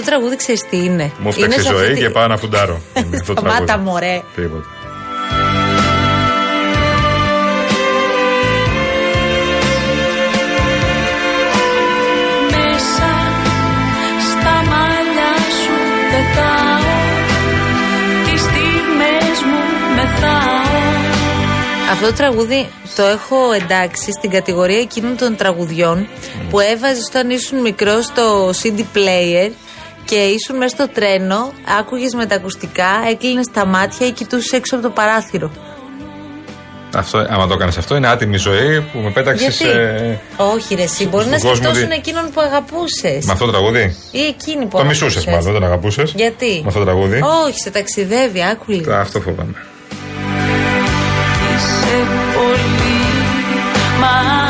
το τραγούδι ξέρεις τι είναι. Μου φτιάξει σε ζωή αυτή τη- και πάω να φουντάρω. Είναι αυτό το Σταμάτα, τραγούδι. μωρέ. Τίποτα. Μέσα στα μαλλιά σου πετάω Τις στιγμές μου μεθάω Αυτό το τραγούδι το έχω εντάξει στην κατηγορία εκείνων των τραγουδιών που έβαζες όταν ήσουν μικρός στο CD player και ήσουν μέσα στο τρένο, άκουγες με τα ακουστικά, έκλεινες τα μάτια ή κοιτούσες έξω από το παράθυρο. Αυτό, άμα το έκανες αυτό, είναι άτιμη ζωή που με πέταξες. Γιατί; Ε, Όχι, ρε, εσύ μπορείς στον να κόσμο σκεφτόσουν τι- εκείνον που αγαπούσες. με αυτό το τραγούδι; Ή εκείνη που Το μισούσες αγαπούσες. μάλλον, δεν τον αγαπούσες; Γιατί; Με αυτό το τραγούδι; Όχι, σε ταξιδεύει, άκου λίγο. Α, Αυτό φοβάμαι. Είσαι πολύ μακριά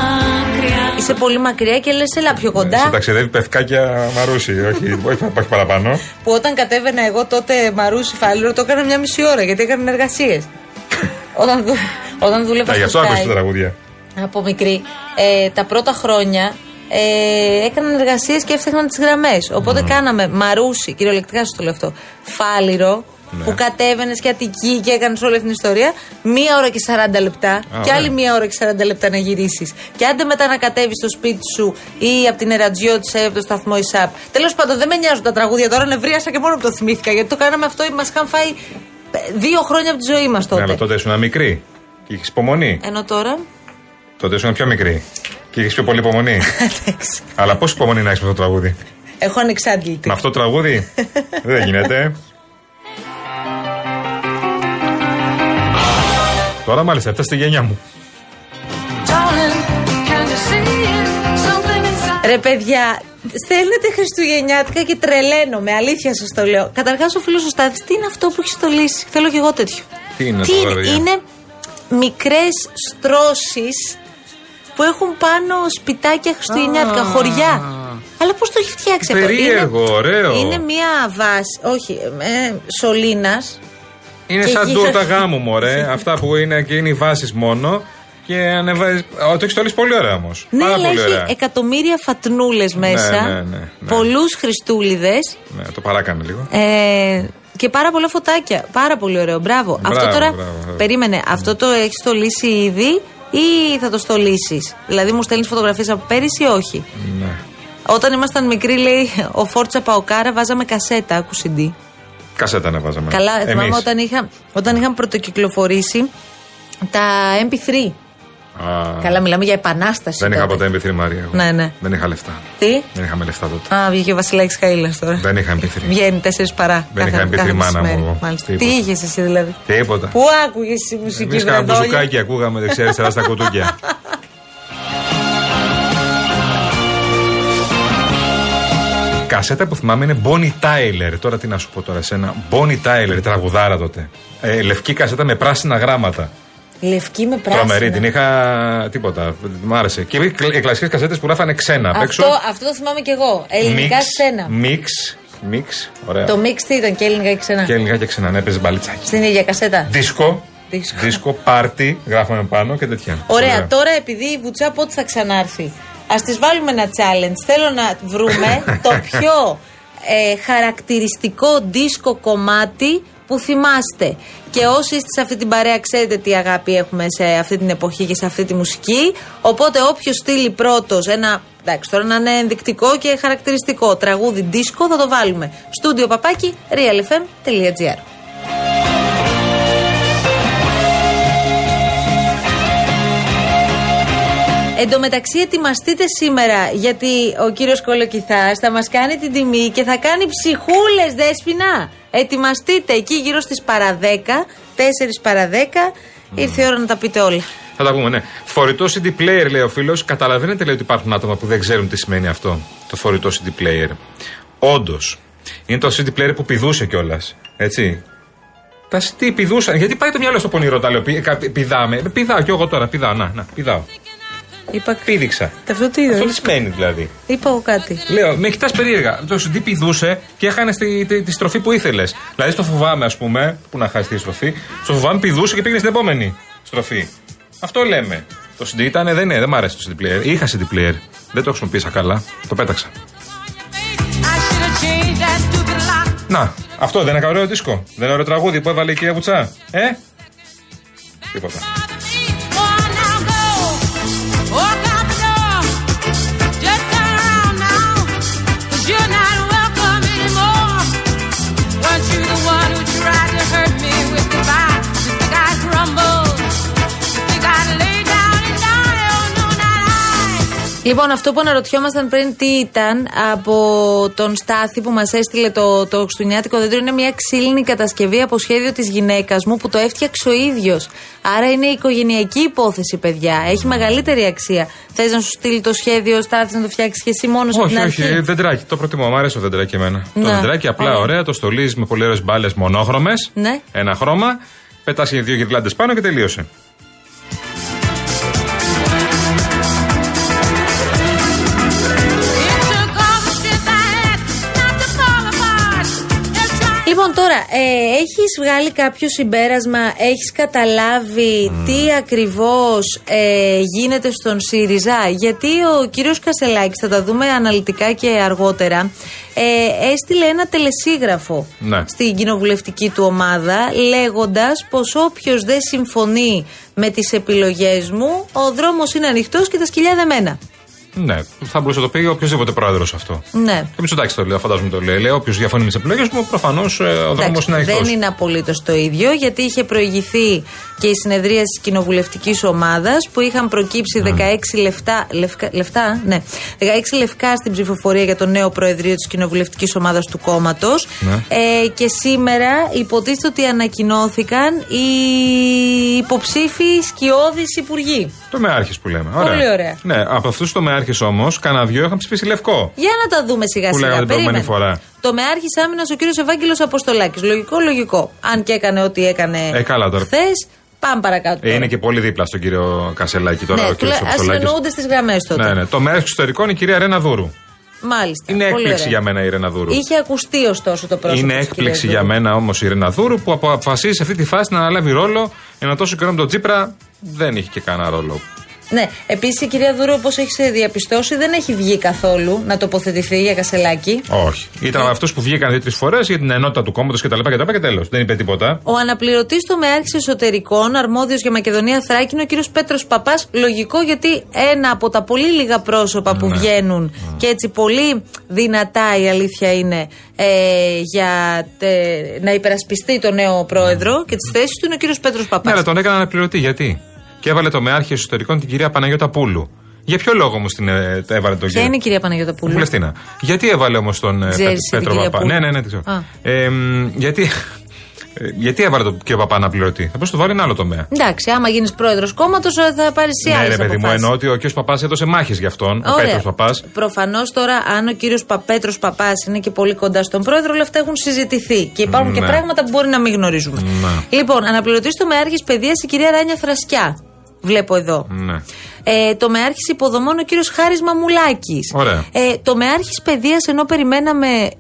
Είσαι πολύ μακριά και λες, έλα πιο κοντά. Σε ταξιδεύει πευκάκια μαρούσι, όχι, όχι, όχι παραπάνω. Που όταν κατέβαινα εγώ τότε μαρούσι φάλιρο, το έκανα μια μισή ώρα γιατί έκανα εργασίες. όταν, δου, όταν δούλευα Α, γι' στο αυτό άκουσες Sky, τα τραγούδια. από μικρή, ε, τα πρώτα χρόνια ε, έκαναν εργασίες και έφτιαχναν τις γραμμές. Οπότε κάναμε μαρούσι, κυριολεκτικά σου το λέω αυτό, φάλιρο, Ναι. που κατέβαινες και Αττική και έκανες όλη αυτή την ιστορία, μία ώρα και 40 λεπτά, και ωραία. άλλη μία ώρα και 40 λεπτά να γυρίσεις. Και άντε μετά να κατέβεις στο σπίτι σου ή από την Ερατζιώτησα ή από το σταθμό ΙΣΑΠ. Τέλος πάντων, δεν με νοιάζουν τα τραγούδια τώρα, νευρίασα και μόνο που το θυμήθηκα. Γιατί το κάναμε αυτό, μας είχαν φάει ε, δύο χρόνια από τη ζωή μας Ναι, τότε. αλλά τότε ήσουν μικρή. Και είχες υπομονή. Ενώ τώρα; Τότε ήσουν πιο μικρή. Και είχες πιο πολύ υπομονή. εντάξει. αλλά πόση υπομονή να έχεις με αυτό το τραγούδι; Έχω ανεξάντλητη. Με αυτό το τραγούδι; δεν γίνεται. Τώρα μάλιστα έφτασε στη γενιά μου. Darling, can you see something inside Ρε παιδιά, στέλνετε Χριστουγεννιάτικα και τρελαίνομαι. Αλήθεια σας το λέω. Καταρχάς, ο φίλος ο Στάθης, τι είναι αυτό που έχεις στολίσει; Θέλω κι εγώ τέτοιο. Τι είναι τι αυτό, είναι, παιδιά; είναι μικρές στρώσεις που έχουν πάνω σπιτάκια χριστουγεννιάτικα, Α. χωριά. Αλλά πώς το έχεις φτιάξει αυτό; Περίεργο, είναι, ωραίο. Είναι μία βάση, όχι, ε, σωλήνας. Είναι Και σαν εκεί- τούρτα γάμου, μωρέ. Αυτά που είναι και είναι οι βάσεις μόνο. Και ανεβάζει. Ο, το έχεις στολίσει πολύ ωραία όμως. Ναι, Πάρα αλλά πολύ έχει ωραία. εκατομμύρια φατνούλες μέσα. ναι, ναι, ναι. Πολλούς Χριστούλιδες. Ναι, το παράκανε λίγο. Ε, και πάρα πολλά φωτάκια. Πάρα πολύ ωραίο. Μπράβο. Μπράβο, αυτό τώρα. μπράβο, μπράβο. Περίμενε. Αυτό το έχεις στολίσει ήδη ή θα το στολίσεις; Δηλαδή μου στέλνεις φωτογραφίες από πέρυσι ή όχι; Ναι. Όταν ήμασταν μικροί, λέει ο Φόρτσα Παοκάρα, βάζαμε κασέτα, άκου CD. Κασέτα ανεβάζαμε. Καλά, θυμάμαι Εμείς. όταν, είχα, όταν είχαν πρωτοκυκλοφορήσει τα MP3. Α, Καλά, μιλάμε για επανάσταση. Δεν είχα τότε. ποτέ MP3 Μαρία. εγώ. Ναι, ναι. Δεν είχα λεφτά. Τι; Δεν είχαμε λεφτά τότε. Α, βγήκε ο Βασιλάκης Καήλα τώρα. Δεν είχα MP3. Βγαίνει τέσσερις παρά. Δεν είχα MP3 κάθε μάνα μου μεσημέρι. εγώ. Μάλιστα. Τίποτα. Τι είχες εσύ δηλαδή; Τίποτα. Πού άκουγες η μουσική Εμείς κάναμε βραδόλια; μπουζουκάκι, ακούγαμε δεξιά αριστερά στα κουτούκια. Κασέτα που θυμάμαι είναι Bonnie Tyler. Τώρα τι να σου πω τώρα εσένα. Bonnie Tyler, η τραγουδάρα τότε. Ε, λευκή κασέτα με πράσινα γράμματα. Λευκή με πράσινα. Τρομερή, την είχα. Τίποτα. Μ' άρεσε. Και οι κλασικές κασέτες που γράφανε ξένα απ' έξω. Αυτό, αυτό το θυμάμαι κι εγώ. Ελληνικά Mix, ξένα. Μίξ. Μίξ. Ωραία. Το mix τι ήταν και ελληνικά και ξένα. Και ελληνικά και ξένα. Ναι, έπαιζε μπαλιτσάκι. Στην ίδια κασέτα. Δίσκο. Δίσκο. Δίσκο, πάρτι. Γράφαμε πάνω και τέτοια. Ωραία, τώρα επειδή η Βουτσά πότε θα ξανάρθει; Α τη βάλουμε ένα challenge. Θέλω να βρούμε το πιο ε, χαρακτηριστικό δίσκο κομμάτι που θυμάστε. Και όσοι είστε σε αυτή την παρέα, ξέρετε τι αγάπη έχουμε σε αυτή την εποχή και σε αυτή τη μουσική. Οπότε, όποιος στείλει πρώτος ένα. Εντάξει, τώρα να είναι ενδεικτικό και χαρακτηριστικό τραγούδι δίσκο, θα το βάλουμε. Στούντιο παπάκι realfm.gr. Εν τω μεταξύ, ετοιμαστείτε σήμερα γιατί ο κύριος Κολοκυθάς θα μας κάνει την τιμή και θα κάνει ψυχούλες, δέσπινα. Ετοιμαστείτε εκεί γύρω στις παρα 10, 4 παρα 10. Ήρθε η ώρα να τα πείτε όλα. Θα τα πούμε, ναι. Φορητό CD player, λέει ο φίλος. Καταλαβαίνετε, λέει, ότι υπάρχουν άτομα που δεν ξέρουν τι σημαίνει αυτό. Το φορητό CD player. Όντως. Είναι το CD player που πηδούσε κιόλας. Έτσι. Τα τι πηδούσαν. Γιατί πάει το μυαλό στο πονηρό, τα λέω. πη- κα- Πηδάμε. Ε, Πηδάω κι εγώ τώρα. Πηδάω. Να, να, πηδάω. Είπα, Πήδηξα. Και αυτό τι Αυτό είδε. τι σημαίνει δηλαδή; Είπα εγώ κάτι. Λέω, με κοιτάς περίεργα. Το CD πηδούσε και έχανε τη, τη, τη στροφή που ήθελες. Δηλαδή στο φοβάμαι, ας πούμε, που να χάσει τη στροφή, στο φοβάμαι πηδούσε και πήγαινε στην επόμενη στροφή. Αυτό λέμε. Το CD ήταν, δεν είναι, δεν μ' άρεσε το CD player. Είχα CD player. Δεν το χρησιμοποίησα καλά. Το πέταξα. I should have changed that Να, αυτό δεν είναι ωραίο δίσκο. Δεν είναι ωραίο τραγούδι που έβαλε η κυρία Βουτσά. Ε; Τίποτα. Λοιπόν, αυτό που αναρωτιόμασταν πριν τι ήταν από τον Στάθη που μας έστειλε το, το Χριστουγεννιάτικο δέντρο είναι μια ξύλινη κατασκευή από σχέδιο της γυναίκας μου που το έφτιαξε ο ίδιος. Άρα είναι οικογενειακή υπόθεση, παιδιά. Έχει μεγαλύτερη αξία. Θες να σου στείλει το σχέδιο, Στάθη, να το φτιάξεις και εσύ μόνος από Όχι, την όχι, αρχή; δεντράκι. Το προτιμώ. Μ' αρέσει το δεντράκι εμένα. Το Ναι. δεντράκι απλά Ωραία. ωραία, το στολίζεις με πολύ ωραίες μπάλες μονόχρωμες. Ναι. Ένα χρώμα. Πετάς και δύο γυρλάντες πάνω και τελείωσε. Τώρα, ε, έχεις βγάλει κάποιο συμπέρασμα, έχεις καταλάβει τι ακριβώς ε, γίνεται στον ΣΥΡΙΖΑ; Γιατί ο κύριος Κασελάκης, θα τα δούμε αναλυτικά και αργότερα, ε, έστειλε ένα τελεσίγραφο Ναι. στην κοινοβουλευτική του ομάδα, λέγοντας πως όποιος δεν συμφωνεί με τις επιλογές μου, ο δρόμος είναι ανοιχτός και τα σκυλιά δεμένα. Ναι, θα μπορούσε να το πει οποιοδήποτε πρόεδρος αυτό. Ναι. Και Μητσοτάκη το λέει, φαντάζομαι το λέει. Λέει, όποιος διαφωνεί με τις επιλογές μου, προφανώς ο δρόμος Εντάξει, είναι ανοιχτός. δεν είναι απολύτως το ίδιο, γιατί είχε προηγηθεί και η συνεδρία της κοινοβουλευτικής ομάδας που είχαν προκύψει 16 λεφτά, λευκα, λεφτά, ναι, 16 λευκά στην ψηφοφορία για το νέο προεδρείο της κοινοβουλευτικής ομάδας του κόμματος. Ναι. Ε, και σήμερα υποτίθεται ότι ανακοινώθηκαν οι υποψήφοι σκιώδεις υπουργοί. Το μεάρχης που λέμε. Πολύ ωραία. Ναι, από αυτούς του μεάρχε όμως, κανένα δυο είχαν ψηφίσει λευκό. Για να τα δούμε σιγά Που σιγά. λέγαμε την προηγούμενη Περίμενε. φορά. Το με άρχη άμυνας ο κύριος Ευάγγελος Αποστολάκης. Λογικό, λογικό. Αν και έκανε ό,τι έκανε Ε, καλά τώρα. χθες, πάμε παρακάτω. Ε, είναι και πολύ δίπλα στον κύριο Κασελάκη τώρα. ναι, ο κύριος ας Αποστολάκης. συνεννοούνται στις γραμμές τότε. Ναι, ναι. Το μεάρχης εξωτερικών είναι η κυρία Ρένα Δούρου. Μάλιστα. Είναι Πολύ έκπληξη ωραία. για μένα η Ρένα Δούρου. Είχε ακουστεί ωστόσο το πρόσωπο. Είναι της έκπληξη κυρίας για Δούρου. μένα όμως η Ρένα Δούρου που αποφασίζει σε αυτή τη φάση να αναλάβει ρόλο ενώ τόσο καιρό με τον Τσίπρα δεν είχε και κανένα ρόλο. Ναι, επίσης η κυρία Δούρου, όπως έχεις διαπιστώσει, δεν έχει βγει καθόλου να τοποθετηθεί για κασελάκι. Όχι. Ήταν από αυτούς που βγήκαν δύο-τρεις φορές για την ενότητα του κόμματος κτλ. Και, και, και τέλος. Δεν είπε τίποτα. Ο αναπληρωτής του ΜΕάρχη Εσωτερικών, αρμόδιος για Μακεδονία Θράκη, είναι ο κύριος Πέτρος Παπάς. Λογικό γιατί ένα από τα πολύ λίγα πρόσωπα που Ναι. βγαίνουν και έτσι πολύ δυνατά η αλήθεια είναι ε, για τε- να υπερασπιστεί το νέο πρόεδρο και τις θέσεις του είναι ο κύριος Πέτρος Ναι, Παπά. αλλά τον έκανα αναπληρωτή. Γιατί; Και έβαλε το μεάρχη εσωτερικών την κυρία Παναγιώτα Πούλου. Για ποιο λόγο όμως την ε, έβαλε τον Ποια κύριο; είναι η κυρία Παναγιώτοπούλου. Βουλευτήνα. Γιατί έβαλε όμως τον ε, Ξέρεις Πέ- εσύ την Πέτρο κυρία Παπά. Πούλου; Ναι, ναι, ναι, τη ξέρω. Α. Ε, μ, γιατί, ε, γιατί έβαλε τον κύριο Παπά αναπληρωτή. Θα μπορούσε να το βάλει ένα άλλο τομέα. Εντάξει, άμα γίνεις πρόεδρος κόμματος θα πάρεις εσύ Ναι, άλλες ρε παιδί μου, εννοώ ότι ο κύριος Παπάς έδωσε μάχες γι' αυτόν. Ο Πέτρος Παπάς. Προφανώς τώρα, αν ο κύριος Παπέτρο Παπάς είναι και πολύ κοντά στον πρόεδρο, όλα αυτά έχουν συζητηθεί. Και υπάρχουν και Ναι. πράγματα που μπορεί να μην γνωρίζουμε. Ναι. Λοιπόν, αναπληρωτής στο Μεάρχης Παιδείας η κυρία Ράνια Φρασκιά. Βλέπω εδώ. Ναι. Ε, το Μεάρχης Υποδομών ο κύριος Χάρης Μαμουλάκης. Ωραία. Ε, το Μεάρχης Παιδείας, ενώ περιμέναμε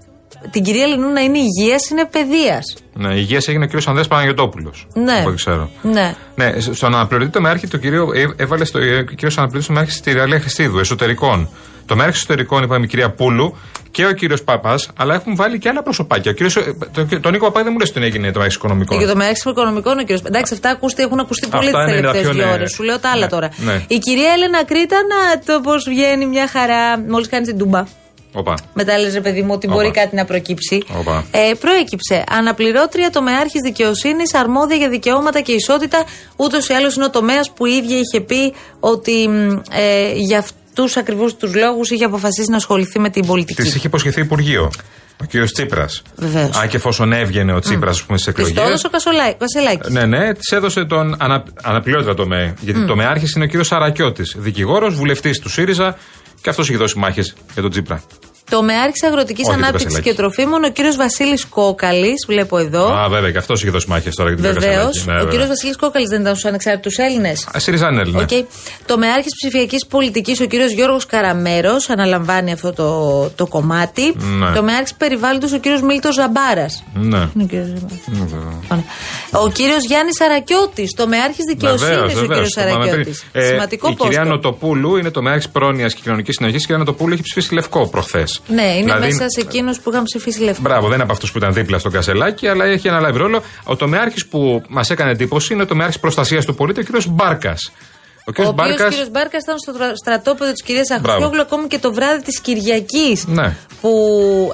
την κυρία Λινού να είναι υγείας, είναι παιδείας. Ναι, υγείας έγινε ο κύριος Ανδρέας Παναγιοτόπουλος. Ναι. Από ό,τι ξέρω. Ναι. Ναι, στον αναπληρωτή το μεάρχη το κύριο ε, έβαλε στο ε, κύριος αναπληρωτής το μεάρχη στη Ρεαλία Χριστίδου, εσωτερικών. Το μεάρχη εσωτερικών είπαμε η κυρία Πούλου και ο κύριος Πάπα, αλλά έχουν βάλει και άλλα προσωπάκια. Ο κύριος, ε, το, τον Νίκο Παπά δεν μου λες ότι έγινε το μεάρχη οικονομικών. Και το Μεάρχη Οικονομικών ο κύριο. Εντάξει, αυτά ακούστε, έχουν ακουστεί πολύ Αυτά τι είναι τα τελευταίε πιο, δύο ναι. ώρες. Σου λέω τα άλλα Ναι, τώρα. ναι. Η κυρία Έλενα Κρήτα, να το πώς βγαίνει μια χαρά. Μόλις κάνει την τούμπα. Οπα. Μετά λες ρε παιδί μου ότι Όπα. μπορεί κάτι να προκύψει. Όπα. Ε, προέκυψε. Αναπληρώτρια τομεάρχης δικαιοσύνης, αρμόδια για δικαιώματα και ισότητα. Ούτως ή άλλως είναι ο τομέας που η ίδια είχε πει ότι μ, ε, για αυτούς ακριβώς τους λόγους είχε αποφασίσει να ασχοληθεί με την πολιτική. Της είχε υποσχεθεί Υπουργείο. Ο κύριος Τσίπρας. Βεβαίως. Αν και εφόσον έβγαινε ο Τσίπρας στις Τη εκλογές. το έδωσε ο Κασολά- Κασελάκης. Ναι, ναι, της έδωσε τον ανα, αναπληρώτητα τομέα. Γιατί το μεάρχη είναι ο κύριος Σαρακιώτης. Δικηγόρος, βουλευτής του ΣΥΡΙΖΑ και αυτός έχει δώσει μάχες για τον Τσίπρα. Τομεάρχης Αγροτικής Όχι, το Ανάπτυξης Κασελάκη. και Τροφίμων, ο κύριος Βασίλης Κόκαλης, βλέπω εδώ. Α, βέβαια, και αυτός έχει δώσει μάχες τώρα για την Βεβαίως. Κασελάκη. Ναι, ο βέβαια. κύριος Βασίλης Κόκαλης δεν ήταν στους ανεξάρτητους Έλληνες. Α, ΣΥΡΙΖΑ είναι Έλληνα. Οκ. Τομεάρχης Ψηφιακής Πολιτικής, ο κύριος Γιώργος Καραμέρος, αναλαμβάνει αυτό το, το κομμάτι. Ναι. Τομεάρχης Περιβάλλοντος, ο κύριος Μίλτος Ζαμπάρας. Ναι. Είναι ο κύριος Ζαμπάρας. Ναι, βέβαια. Ωραία. Ο κύριος Γιάννης Αρακιώτη, τομεάρχης Δικαιοσύνης, Βεβαίως, ο βεβαίως, κύριος το είπαμε Αρακιώτη. πριν. Ε, Σημαντικό Η κυρία πόστο. Νοτοπούλου είναι το μεάρχης πρόνοιας και κοινωνικής συνοχής. Η κυρία Νοτοπούλου έχει ψηφίσει λευκό προχθές. Ναι, είναι μέσα σε εκείνους που είχαν ψηφίσει λευκό. Μπράβο, δεν είναι από αυτούς που ήταν δίπλα στον Κασελάκη, αλλά έχει αναλάβει ρόλο. Ο τομεάρχης που μας έκανε εντύπωση είναι ο τομεάρχης προστασίας του πολίτη, ο κ. Μπάρκας. Ο κ. Ο οποίος Μπάρκα. κύριος Μπάρκας ήταν στο τρα- στρατόπεδο της κυρίας Μπράβο. Αχτσιόγλου ακόμη και το βράδυ της Κυριακής Ναι. που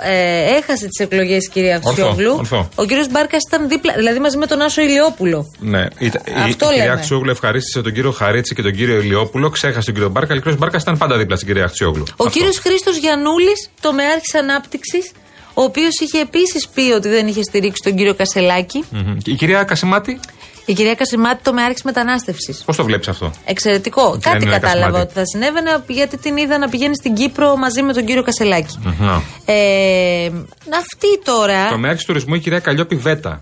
ε, έχασε τις εκλογές η κυρία Ορθό, Αχτσιόγλου. ορθό. Ο κύριος Μπάρκας ήταν δίπλα, δηλαδή μαζί με τον Άσο Ηλιόπουλο. Ναι, ήταν, η, η Αυτό κυρία λέμε. Αχτσιόγλου ευχαρίστησε τον κύριο Χαρίτση και τον κύριο Ηλιόπουλο, ξέχασε τον κύριο Μπάρκα, αλλά ο κύριος Μπάρκας ήταν πάντα δίπλα στην κυρία Αχτσιόγλου. Ο Αυτό. κύριος Χρήστος Γιανούλης, τομεάρχη ανάπτυξης, ο οποίος είχε επίσης πει ότι δεν είχε στηρίξει τον κύριο Κασελάκη. Μμμ. Και Η κυρία Κασιμάτη, Η κυρία Κασιμάτη, τομεάρχη μετανάστευσης. πώς το βλέπεις αυτό; Εξαιρετικό. κυρία Κάτι Νίνα κατάλαβα Κασιμάτη. ότι θα συνέβαινε γιατί την είδα να πηγαίνει στην Κύπρο μαζί με τον κύριο Κασελάκη. Μμμ. Ε, αυτή τώρα. Τομεάρχη τουρισμού η κυρία Καλλιόπη Βέτα.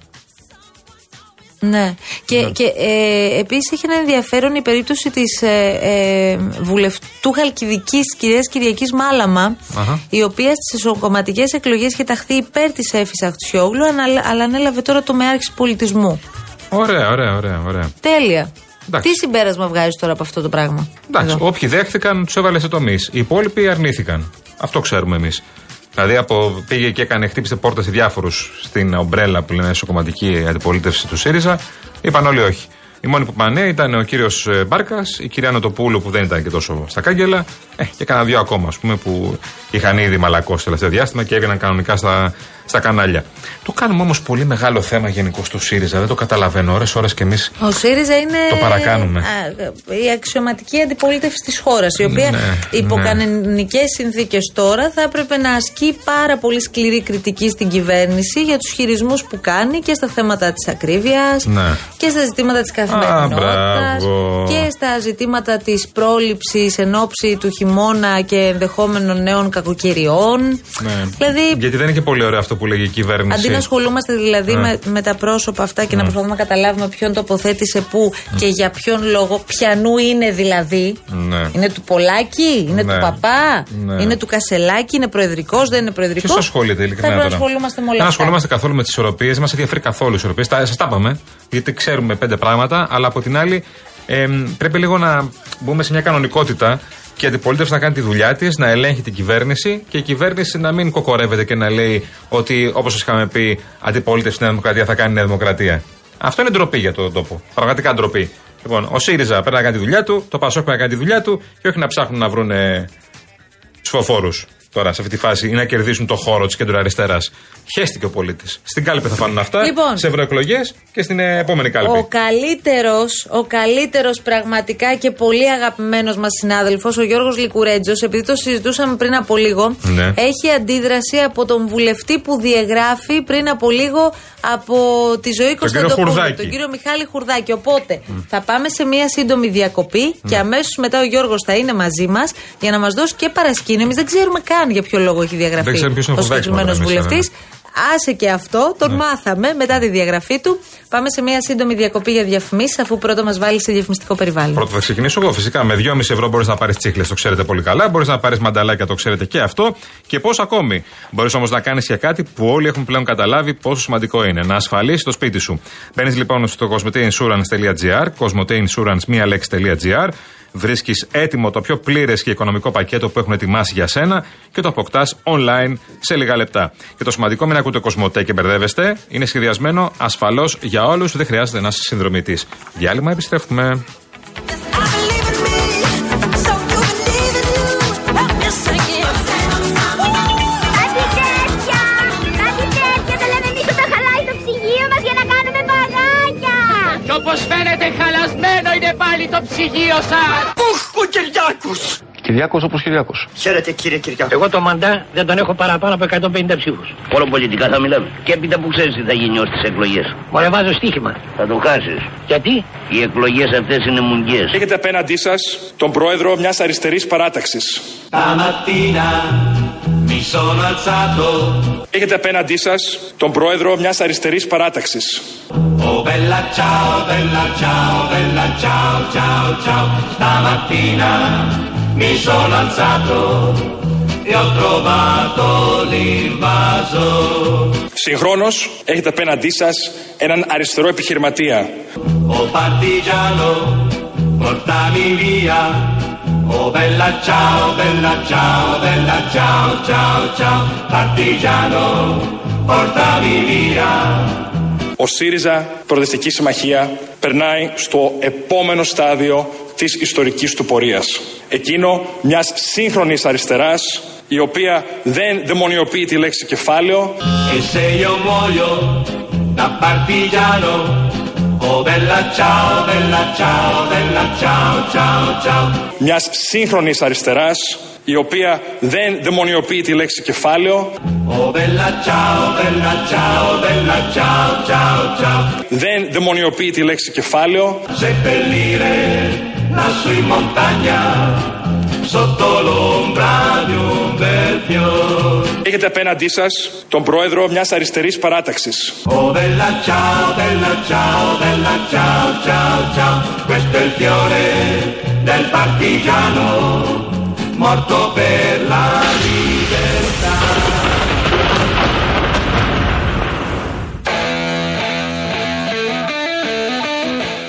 Ναι. Και, και ε, επίσης έχει ένα ενδιαφέρον η περίπτωση της ε, ε, βουλευτού Χαλκιδικής κυρίας Κυριακής Μάλαμα, Αχα. η οποία στις εσωκομματικές εκλογές είχε ταχθεί υπέρ της Εφη Αχτσιόγλου, ανα- αλλά ανέλαβε τώρα το μεάρχη πολιτισμού. Ωραία, ωραία, ωραία. ωραία. Τέλεια. Εντάξει. Τι συμπέρασμα βγάζεις τώρα από αυτό το πράγμα; Εντάξει, Εδώ. όποιοι δέχτηκαν, τους έβαλε σε τομείς. Οι υπόλοιποι αρνήθηκαν. Αυτό ξέρουμε εμείς. Δηλαδή από, πήγε και έκανε, χτύπησε πόρτα σε διάφορους στην ομπρέλα που λένε εσωκομματική αντιπολίτευση του ΣΥΡΙΖΑ. Είπαν όλοι όχι. Οι μόνοι που είπαν ναι ήταν ο κύριος Μπάρκας, η κυρία Νοτοπούλου που δεν ήταν και τόσο στα κάγκελα, ε, και κανένα δυο ακόμα ας πούμε που είχαν ήδη μαλακώσει το τελευταίο διάστημα και έβγαιναν κανονικά στα, στα κανάλια. Το κάνουμε όμως πολύ μεγάλο θέμα γενικώ στο ΣΥΡΙΖΑ. Δεν το καταλαβαίνω ώρε-ώρε κι εμείς. Ο ΣΥΡΙΖΑ είναι Το παρακάνουμε. α, η αξιωματική αντιπολίτευση της χώρας, η οποία Ναι, υπό ναι. κανονικές συνθήκες τώρα θα έπρεπε να ασκεί πάρα πολύ σκληρή κριτική στην κυβέρνηση για τους χειρισμούς που κάνει και στα θέματα της ακρίβειας Ναι. και στα ζητήματα της καθημερινότητας μπράβο. και στα ζητήματα της πρόληψης εν ώψη του χειμώνα και ενδεχόμενων νέων κακοκαιριών. Ναι. Δηλαδή, Γιατί δεν είναι και πολύ ωραίο αυτό που λέγει η κυβέρνηση. Αντί να ασχολούμαστε δηλαδή Ναι. με, με τα πρόσωπα αυτά και να προσπαθούμε να καταλάβουμε ποιον τοποθέτησε πού και για ποιον λόγο, ποιανού είναι δηλαδή. Ναι. Είναι του Πολάκη, είναι Ναι. του Παπά, Ναι. είναι του Κασελάκη, είναι προεδρικός, δεν είναι προεδρικός. Ποιος ασχολείται Θα ειλικρινά πρέπει να τώρα; ασχολούμαστε με όλα Δεν αυτά. ασχολούμαστε καθόλου με τις ισορροπίες. Δεν μα ενδιαφέρει καθόλου οι ισορροπίε. Σας τα είπαμε. Γιατί ξέρουμε πέντε πράγματα. Αλλά από την άλλη, εμ, πρέπει λίγο να μπούμε σε μια κανονικότητα και η αντιπολίτευση να κάνει τη δουλειά της, να ελέγχει την κυβέρνηση και η κυβέρνηση να μην κοκορεύεται και να λέει ότι όπως σας είχαμε πει, αντιπολίτευση στην Νέα Δημοκρατία θα κάνει η Νέα Δημοκρατία. Αυτό είναι ντροπή για τον τόπο. Πραγματικά ντροπή. Λοιπόν, ο ΣΥΡΙΖΑ πρέπει να κάνει τη δουλειά του, το ΠΑΣΟΚ πρέπει να κάνει τη δουλειά του και όχι να ψάχνουν να βρουν ψηφοφόρου τώρα σε αυτή τη φάση ή να κερδίσουν το χώρο της κεντροαριστεράς. Χαίστηκε ο πολίτης. Στην κάλπη θα φάνουν αυτά, Λοιπόν. σε ευρωεκλογές και στην ε, επόμενη κάλπη. Ο καλύτερος, ο καλύτερος πραγματικά και πολύ αγαπημένος μας συνάδελφος, ο Γιώργος Λικουρέτζος, επειδή το συζητούσαμε πριν από λίγο, Ναι. έχει αντίδραση από τον βουλευτή που διαγράφει πριν από λίγο από τη ζωή Τον κύριο Κωνσταντοπούλου, Χουρδάκη. τον κύριο Μιχάλη Χουρδάκη. Οπότε θα πάμε σε μια σύντομη διακοπή και αμέσως μετά ο Γιώργος θα είναι μαζί μας για να μας δώσει και παρασκήνιο. Εμείς δεν ξέρουμε καν για ποιο λόγο έχει διαγραφεί Δεν ξέρουμε ποιος είναι ο ο Χουρδάκης, συγκεκριμένος μάλλον, εμείς, βουλευτής. Άσε και αυτό, τον μάθαμε μετά τη διαγραφή του. Πάμε σε μια σύντομη διακοπή για διαφημίσεις, αφού πρώτα μας βάλει σε διαφημιστικό περιβάλλον. Πρώτα θα ξεκινήσω εγώ. Φυσικά με 2,5 ευρώ μπορείς να πάρεις τσίχλες, το ξέρετε πολύ καλά. Μπορείς να πάρεις μανταλάκια, το ξέρετε και αυτό. Και πώς ακόμη. Μπορείς όμως να κάνεις και κάτι που όλοι έχουν πλέον καταλάβει πόσο σημαντικό είναι. Να ασφαλίσεις το σπίτι σου. Μπαίνεις λοιπόν στο cosmoteinsurance.gr, cosmoteinsurance.gr, βρίσκεις έτοιμο το πιο πλήρες και οικονομικό πακέτο που έχουν ετοιμάσει για σένα και το αποκτάς online σε λίγα λεπτά. Και το σημαντικό, μην ακούτε Κοσμοτέ και μπερδεύεστε, είναι σχεδιασμένο ασφαλώς για όλους, δεν χρειάζεται να είσαι συνδρομητή. Διάλειμμα, επιστρέφουμε. Πάλι το ψυγείο σας. Οχ, ο Κυριάκος! Κυριάκος όπως Κυριάκος. Χαίρετε κύριε Κυριάκο. Εγώ το μαντά δεν τον έχω παραπάνω από 150 ψήφους. Όλο πολιτικά θα μιλάμε. Και έπειτα που ξέρεις τι θα γίνει ως τις εκλογές. Μωρέ βάζω στοίχημα. Θα το χάσεις. Γιατί; Οι εκλογές αυτές είναι μουγγιέ. Έχετε απέναντί σας τον πρόεδρο μιας αριστερή παράταξη. Έχετε απέναντί σας τον πρόεδρο μιας αριστερής παράταξης. Συγχρόνως έχετε απέναντί σας έναν αριστερό επιχειρηματία. Oh bella ciao, bella ciao, bella ciao, ciao, ciao, partigiano, portami via. Ο ΣΥΡΙΖΑ Προοδευτική Συμμαχία περνάει στο επόμενο στάδιο της ιστορικής του πορείας. Εκείνο μιας σύγχρονης αριστεράς η οποία δεν δαιμονιοποιεί τη λέξη κεφάλαιο Μιας σύγχρονης αριστεράς η οποία δεν δαιμονιοποιεί τη λέξη κεφάλαιο. Δεν δαιμονιοποιεί τη λέξη κεφάλαιο. Σε να σου η sotto l'ombra di un bel fiore. Έχετε απέναντί σας τον πρόεδρο μιας αριστερής παράταξης Oh bella ciao, bella ciao, bella ciao, ciao, ciao. Questo è il fiore del partigiano, morto per la libertà.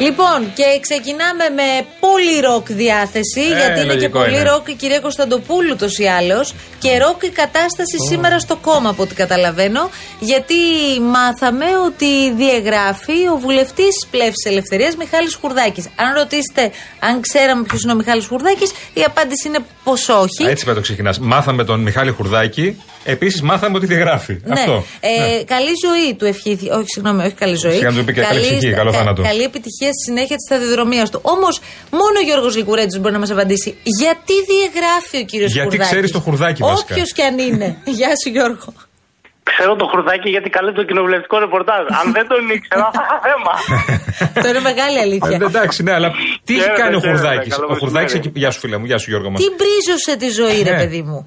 Λοιπόν, και ξεκινάμε με πολύ ροκ διάθεση, Ε, γιατί είναι και λογικό πολύ είναι. ροκ η κυρία Κωνσταντοπούλου ούτω ή άλλω. Και ροκ η κατάσταση σήμερα στο κόμμα, από ό,τι καταλαβαίνω. Γιατί μάθαμε ότι διεγράφη ο βουλευτής Πλεύσης Ελευθερίας Μιχάλης Χουρδάκης. Αν ρωτήσετε αν ξέραμε ποιος είναι ο Μιχάλης Χουρδάκης, η απάντηση είναι πως όχι. Α, Έτσι με το ξεκινάς. Μάθαμε τον Μιχάλη Χουρδάκη. Επίσης μάθαμε ότι διεγράφη. Ναι. Αυτό. Ε, Ναι. Καλή ζωή του ευχήθηκε. Όχι, συγγνώμη, όχι καλή ζωή. Σιγά να του πει και καλή ψυχή, καλό θάνατο. Καλή επιτυχία στη συνέχεια της σταδιοδρομίας του. Όμως, μόνο ο Γιώργος Λικουρέτζης μπορεί να μας απαντήσει. Γιατί διαγράφει ο κύριος Γιατί Χουρδάκης; ξέρεις το Χουρδάκη, βασικά. Όποιος και αν είναι. Γεια σου, Γιώργο. Ξέρω το χουρδάκι γιατί καλεί το κοινοβουλευτικό ρεπορτάζ. Αν δεν τον ήξερα, θα είχα θέμα. Αυτό είναι μεγάλη αλήθεια. Ε, εντάξει, ναι, αλλά τι έχει Χαίρετε, κάνει ο χαίρετε, Χουρδάκης; καλό Ο Χουρδάκης μεσημέρι. εκεί. Γεια σου, φίλε μου, γεια σου, Γιώργο μου. Τι μπρίζωσε τη ζωή, ρε Ναι. παιδί μου.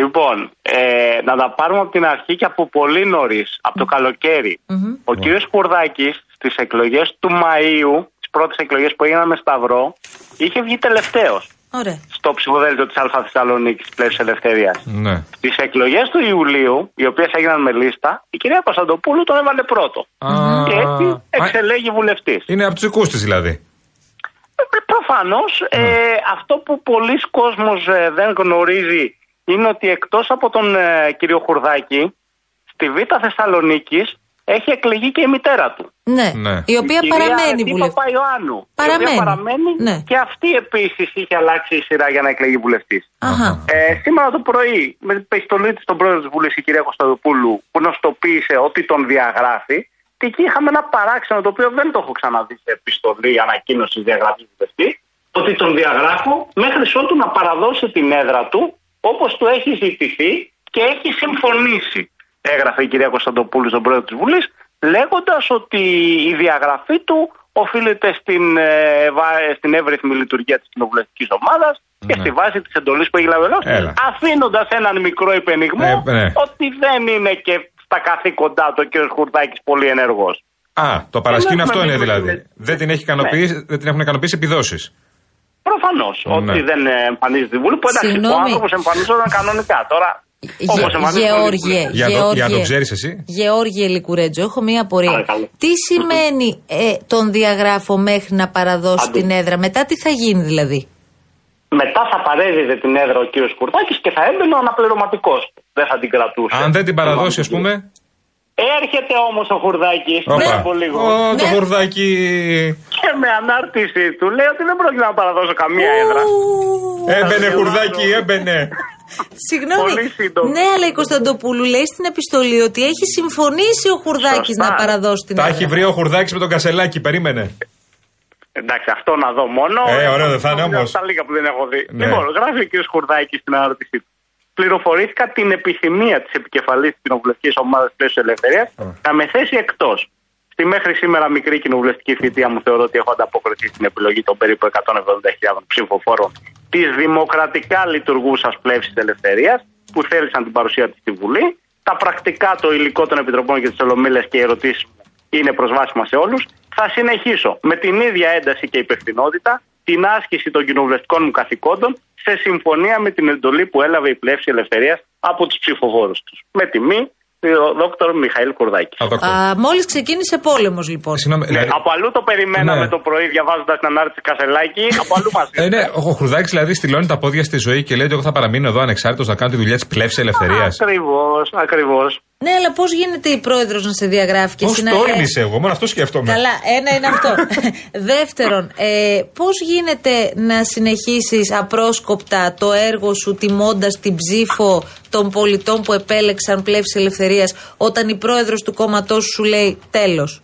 Λοιπόν, ε, να τα πάρουμε από την αρχή και από πολύ νωρίς, από το καλοκαιρι Ο κύριος Χουρδάκης στις εκλογές του Μαΐου, τις πρώτες εκλογές που έγιναν με Σταυρό, είχε βγει τελευταίος Ωραία. στο ψηφοδέλτιο της Α Θεσσαλονίκης Πλεύσης Ελευθερίας. Ναι. Στις εκλογές του Ιουλίου, οι οποίες έγιναν με λίστα, η κυρία Κωνσταντοπούλου τον έβαλε πρώτο. Α, Και έτσι α, εξελέγει βουλευτής. Είναι από τους δικού τη δηλαδή. Προφανώς ε, αυτό που πολλοί κόσμος ε, δεν γνωρίζει είναι ότι εκτός από τον ε, κύριο Χουρδάκη, στη Β' Θεσσαλονίκης έχει εκλεγεί και η μητέρα του. Ναι. Ναι. Η οποία η παραμένει κυρία βουλευτή. Παπαϊωάννου. Η Παραμένει. οποία παραμένει Ναι. και αυτή επίσης είχε αλλάξει η σειρά για να εκλεγεί βουλευτής. Αχα. Ε, σήμερα το πρωί, με την επιστολή της στον πρόεδρο της Βουλής, η κυρία Κωνσταντοπούλου, που γνωστοποίησε ότι τον διαγράφει, και εκεί είχαμε ένα παράξενο το οποίο δεν το έχω ξαναδεί σε επιστολή ανακοίνωσης διαγραφή βουλευτή, ότι τον διαγράφω μέχρι ότου να παραδώσει την έδρα του όπως του έχει ζητηθεί και έχει συμφωνήσει. Έγραφε η κυρία Κωνσταντοπούλου στον πρόεδρο της Βουλής, λέγοντας ότι η διαγραφή του οφείλεται στην, ε, βα- στην εύρυθμη λειτουργία της κοινοβουλευτικής ομάδας και Ναι. στη βάση της εντολής που έχει λάβει ο Έλα. λαός, αφήνοντας έναν μικρό υπενιγμό Ε, ναι. ότι δεν είναι και στα καθήκοντά του ο κ. Χουρδάκη πολύ ενεργός. Α, το παρασκήνιο έχουμε αυτό είναι μείνει δηλαδή. με- Δεν την, έχει ικανοποιήσει, δεν την έχουν ικανοποιήσει επιδόσεις. Προφανώς Ναι. ότι δεν ε, εμφανίζεται τη Βουλή. Που εντάξει, ο Συγγνώμη. άνθρωπος εμφανίζονταν κανονικά. Τώρα. Γε- όπως εμφανίζεται στη Βουλή. Γεώργιε, Για το- Γεώργιε, για το ξέρεις εσύ; Γεώργιε Λικουρέτζο, έχω μία απορία. Παρακαλώ. Τι σημαίνει ε, τον διαγράφω μέχρι να παραδώσει Άντε. την έδρα, μετά τι θα γίνει δηλαδή; Μετά θα παρέδιδε την έδρα ο κ. Χουρδάκη και θα έμπαινε ο αναπληρωματικός. Δεν θα την κρατούσε. Αν δεν την παραδώσει, ας πούμε. Έρχεται όμως ο Χουρδάκης πριν από λίγο. Ω, το Ναι. χορδάκι. Και με ανάρτησή του λέει ότι δεν πρόκειται να παραδώσω καμία έδρα. Ου, Έμπαινε Θα χουρδάκι, διαβάσω. έμπαινε. Συγγνώμη. Πολύ σύντομο. Ναι, αλλά η Κωνσταντοπούλου λέει στην επιστολή ότι έχει συμφωνήσει ο Χουρδάκης Σωστά. να παραδώσει την Τα έδρα. έχει βρει ο χουρδάκι με τον κασελάκι, περίμενε. Εντάξει, αυτό να δω μόνο. Ε, ωραίο δεν θα είναι Αυτό όμως. Τα λίγα που δεν έχω δει. Ναι. Λοιπόν, γράφει ο κ. Χουρδάκης στην ανάρτησή του. Πληροφορήθηκα την επιθυμία της επικεφαλής της κοινοβουλευτικής ομάδας Πλαίσιο Ελευθερίας να με θέσει εκτός. Στη μέχρι σήμερα μικρή κοινοβουλευτική θητεία μου θεωρώ ότι έχω ανταποκριθεί στην επιλογή των περίπου 170.000 ψηφοφόρων της δημοκρατικά λειτουργούσας πλεύσης ελευθερίας που θέλησαν την παρουσία της στη Βουλή. Τα πρακτικά, το υλικό των επιτροπών και τις ολομήλε και οι ερωτήσεις μου είναι προσβάσιμα σε όλους. Θα συνεχίσω με την ίδια ένταση και υπευθυνότητα την άσκηση των κοινοβουλευτικών μου καθηκόντων σε συμφωνία με την εντολή που έλαβε η πλεύση ελευθερίας από τους ψηφοφόρους τους. Με τιμή, Ο δόκτωρ Μιχαήλ Κουρδάκη. Α, δόκτωρ. Α, Μόλις ξεκίνησε πόλεμος, λοιπόν. Συγγνώμη, δηλαδή- Από αλλού το περιμέναμε Ναι. το πρωί διαβάζοντας την ανάρτηση Κασελάκη. Από αλλού μας Ε, ναι, ο Χρουδάκη δηλαδή στυλώνει τα πόδια στη ζωή και λέει ότι εγώ θα παραμείνω εδώ ανεξάρτητος να κάνω τη δουλειά της πλεύσης ελευθερίας. Ακριβώς, ακριβώς. Ναι, αλλά πώς γίνεται η πρόεδρος να σε διαγράφει και Πώς εσύ να. τόλμησε εγώ, μόνο αυτό σκέφτομαι. Καλά, ένα είναι αυτό. Δεύτερον, ε, πώς γίνεται να συνεχίσεις απρόσκοπτα το έργο σου τιμώντας την ψήφο των πολιτών που επέλεξαν πλεύση ελευθερίας όταν η πρόεδρος του κόμματός σου λέει τέλος;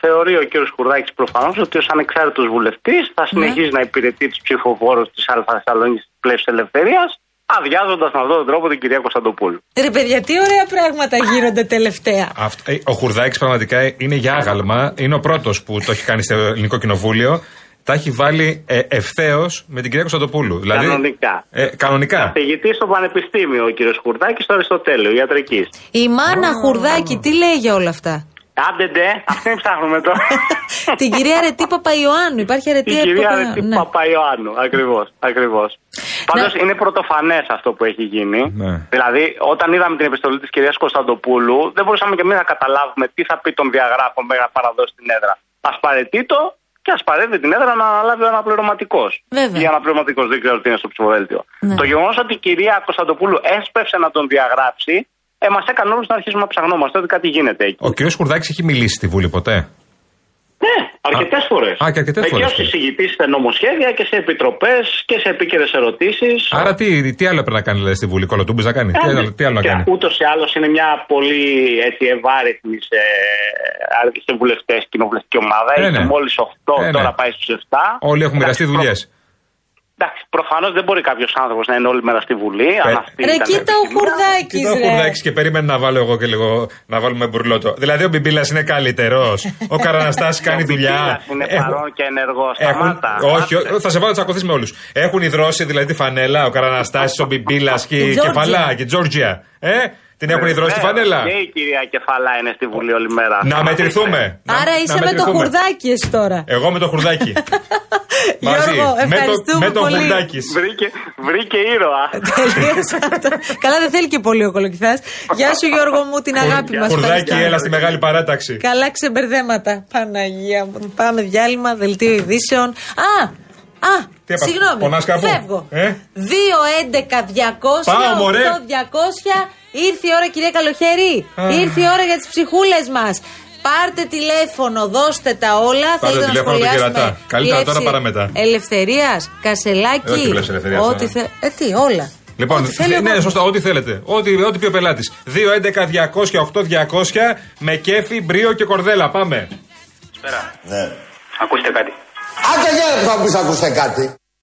Θεωρεί ο κ. Κουρδάκης προφανώς ότι ως ανεξάρτητος βουλευτής θα συνεχίζει να υπηρετεί τους ψηφοφόρους της Α Θεσσαλονίκης τη πλεύση ελευθερίας, αδειάζοντας με αυτόν τον τρόπο την κυρία Κωνσταντοπούλου. Ρε παιδιά, τι ωραία πράγματα γίνονται τελευταία. Αυτό- ε, ο Χουρδάκης πραγματικά είναι για άγαλμα. Είναι ο πρώτος που το έχει κάνει στο Ελληνικό Κοινοβούλιο. Τα έχει βάλει ε, ευθέως με την κυρία Κωνσταντοπούλου. Δηλαδή, Κανονικά. Ε, κανονικά. Καθηγητής στο Πανεπιστήμιο ο κ. Κουρδάκη στο Αριστοτέλειο, ιατρικής. Η μάνα Χουρδάκη, τι λέει για όλα αυτά; Άντε ντε, αυτήν ψάχνουμε τώρα. την κυρία Αρετή Παπαϊωάννου. Υπάρχει Αρετή Η κυρία Παπαϊωάννου. Αρετή Ναι. Παπαϊωάννου, ακριβώς. Ακριβώς. Πάντως Να- είναι πρωτοφανές αυτό που έχει γίνει. Ναι. Δηλαδή, όταν είδαμε την επιστολή της κυρίας Κωνσταντοπούλου, δεν μπορούσαμε και εμείς να καταλάβουμε τι θα πει τον διαγράφων μέχρι να παραδώσει την έδρα. Α παρετεί το και ας παρέμβει την έδρα να αναλάβει ο αναπληρωματικός. Βέβαια. Ή αναπληρωματικός, δεν ξέρω τι είναι στο ψηφοδέλτιο. Ναι. Το γεγονός ότι η κυρία Κωνσταντοπούλου έσπευσε να τον διαγράψει, ε, μας έκανε όλους να αρχίσουμε να ψαχνόμαστε ότι κάτι γίνεται εκεί. Ο κύριος Χουρδάκη έχει μιλήσει στη Βουλή ποτέ; Ναι, αρκετές φορές. Α, και αρκετές Εκεί φορές. ως εισηγητής σε νομοσχέδια και σε επιτροπές και σε επίκαιρες ερωτήσεις. Άρα τι, τι άλλο πρέπει να κάνει δηλαδή, στη Βουλή, κολοτούμπης να κάνει; Τι άλλο, τι άλλο να κάνει; Ούτως ή άλλως είναι μια πολύ έτσι, ευάρετη σε, σε βουλευτές κοινοβουλευτική ομάδα. Ε, Είναι ναι. μόλις 8, Ε, ναι. τώρα πάει στους 7. Όλοι έχουν μοιραστεί Εντάξει, δουλειές. Εντάξει, προφανώς δεν μπορεί κάποιος άνθρωπος να είναι όλη μέρα στη Βουλή. αν αυτή Ρε, ήταν η κοίτα ο επιθυμία. Χουρδάκης. Κοίτα ο Χουρδάκης και περίμενε να βάλω εγώ και λίγο να βάλουμε μπουρλότο. Δηλαδή ο Μπιμπίλας είναι καλύτερος. Ο Καραναστάσης κάνει Ο δουλειά. Πιπίλας Είναι Έχουν- παρόν και ενεργός. Έχουν, Σταμάτα. όχι, Άσε. ό- θα σε βάλω να τσακωθείς με όλους. Έχουν υδρώσει δηλαδή τη φανέλα, ο Καραναστάσης, ο Μπιμπίλας και Η η Τζόρτζια. Κεφαλά και η Τζόρτζια. Ε, την έχουν υδρώσει τη Βεβαίως. φανέλα; Και η κυρία Κεφαλά είναι στη Βουλή όλη μέρα. Να μετρηθούμε. Να- Άρα να είσαι με το μετρηθούμε. Χουρδάκη εσύ τώρα. Εγώ με το χουρδάκι. Μαζί. Γιώργο, με το, ευχαριστούμε με το πολύ. χουρδάκις. Βρήκε, βρήκε ήρωα. Τελείωσα αυτό. Καλά, δεν θέλει και πολύ ο κολοκυθάς. Γεια σου, Γιώργο μου, την αγάπη μας. Χουρδάκι, έλα στη μεγάλη παράταξη. Καλά ξεμπερδέματα. Παναγία μου. Πάμε διάλειμμα, δελτίο ειδήσεων. Α! Α! Τι έπαθες, Συγγνώμη. πονάς κάπου; Φεύγω. Ε; 2-11-200. Πάω, μωρέ. 8-200. Ήρθε η ώρα, κυρία Καλοχέρη. Ήρθε η ώρα για τις ψυχούλες μας. Πάρτε τηλέφωνο, δώστε τα όλα. Πάρτε Θέλετε να τηλέφωνο και σχολιάσουμε. κερατά. Καλύτερα τώρα Πλεύση παρά μετά. Ελευθερίας, Κασελάκη. Ε, όχι πλεύση ελευθερίας, Ό,τι ε. θε... Ε, τι, όλα. Λοιπόν, Ό,τι θέλει ο ναι, κόσμος. σωστά, ό,τι θέλετε. Ό,τι, ό,τι πει ο πελάτης. 2-11-200-8-200 με κέφι, μπρίο και κορδέλα. Πάμε. Ναι. Ακούστε κάτι. Άντε για να μου πεις ακούστε κάτι.